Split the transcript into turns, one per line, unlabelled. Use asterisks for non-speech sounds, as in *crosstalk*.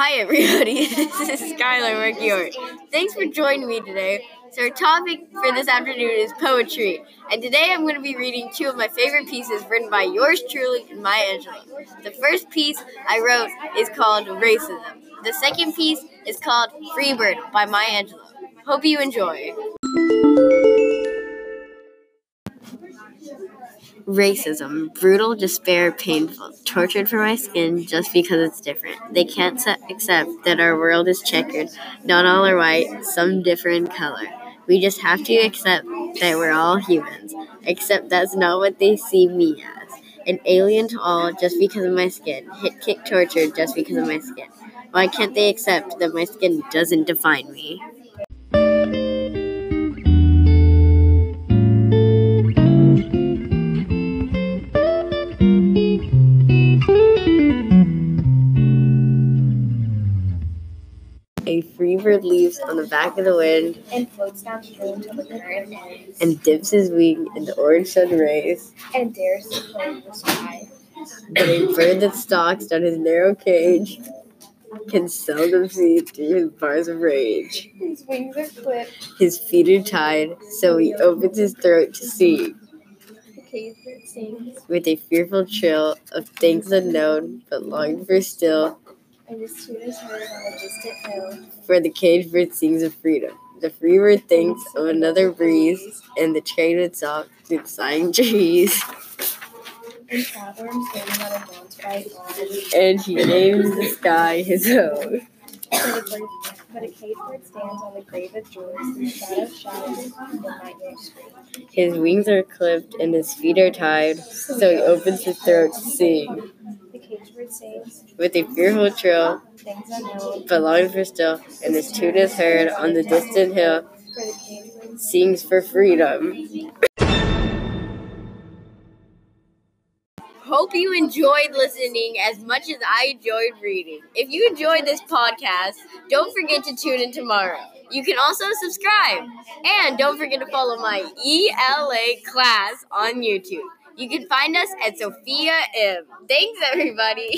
Hi, everybody. *laughs* This is Skyler Marchiori. Thanks for joining me today. So, our topic for this afternoon is poetry. And today I'm going to be reading two of my favorite pieces written by yours truly and Maya Angelou. The first piece I wrote is called Racism. The second piece is called Freebird by Maya Angelou. Hope you enjoy. Racism, brutal, despair, painful, tortured for my skin just because it's different. They can't accept that our world is checkered. Not all are white, some differ in color. We just have to accept that we're all humans, except that's not what they see me as. An alien to all just because of my skin, hit, kick, tortured just because of my skin. Why can't they accept that my skin doesn't define me? A free bird leaves on the back of the wind
and floats downstream till the current ends,
and dips his wing in the orange sun rays.
and dares to claim the sky.
But a bird that stalks down his narrow cage can seldom see through his bars of rage.
His wings are clipped,
His feet are tied, so he opens his throat to sing
the cave bird sings,
with a fearful trill of things unknown, but longed for still.
And his tune is heard on a distant hill.
For the caged bird sings of freedom. The free bird thinks of another breeze, and the train itself through the sighing trees.
And travelers standing on a bonfire lawn,
And he names the sky his own.
but a, bird, but a cave bird stands on the grave of joys, and shadow shadows the nightmare scream.
His wings are clipped and his feet are tied, so he opens his throat to sing
The cage bird sings,
with a fearful trill, but longs for still, and his tune is heard on the distant hill, sings for freedom. Hope you enjoyed listening as much as I enjoyed reading. If you enjoyed this podcast, don't forget to tune in tomorrow. You can also subscribe. And don't forget to follow my ELA class on YouTube. You can find us at Sophia M. Thanks, everybody.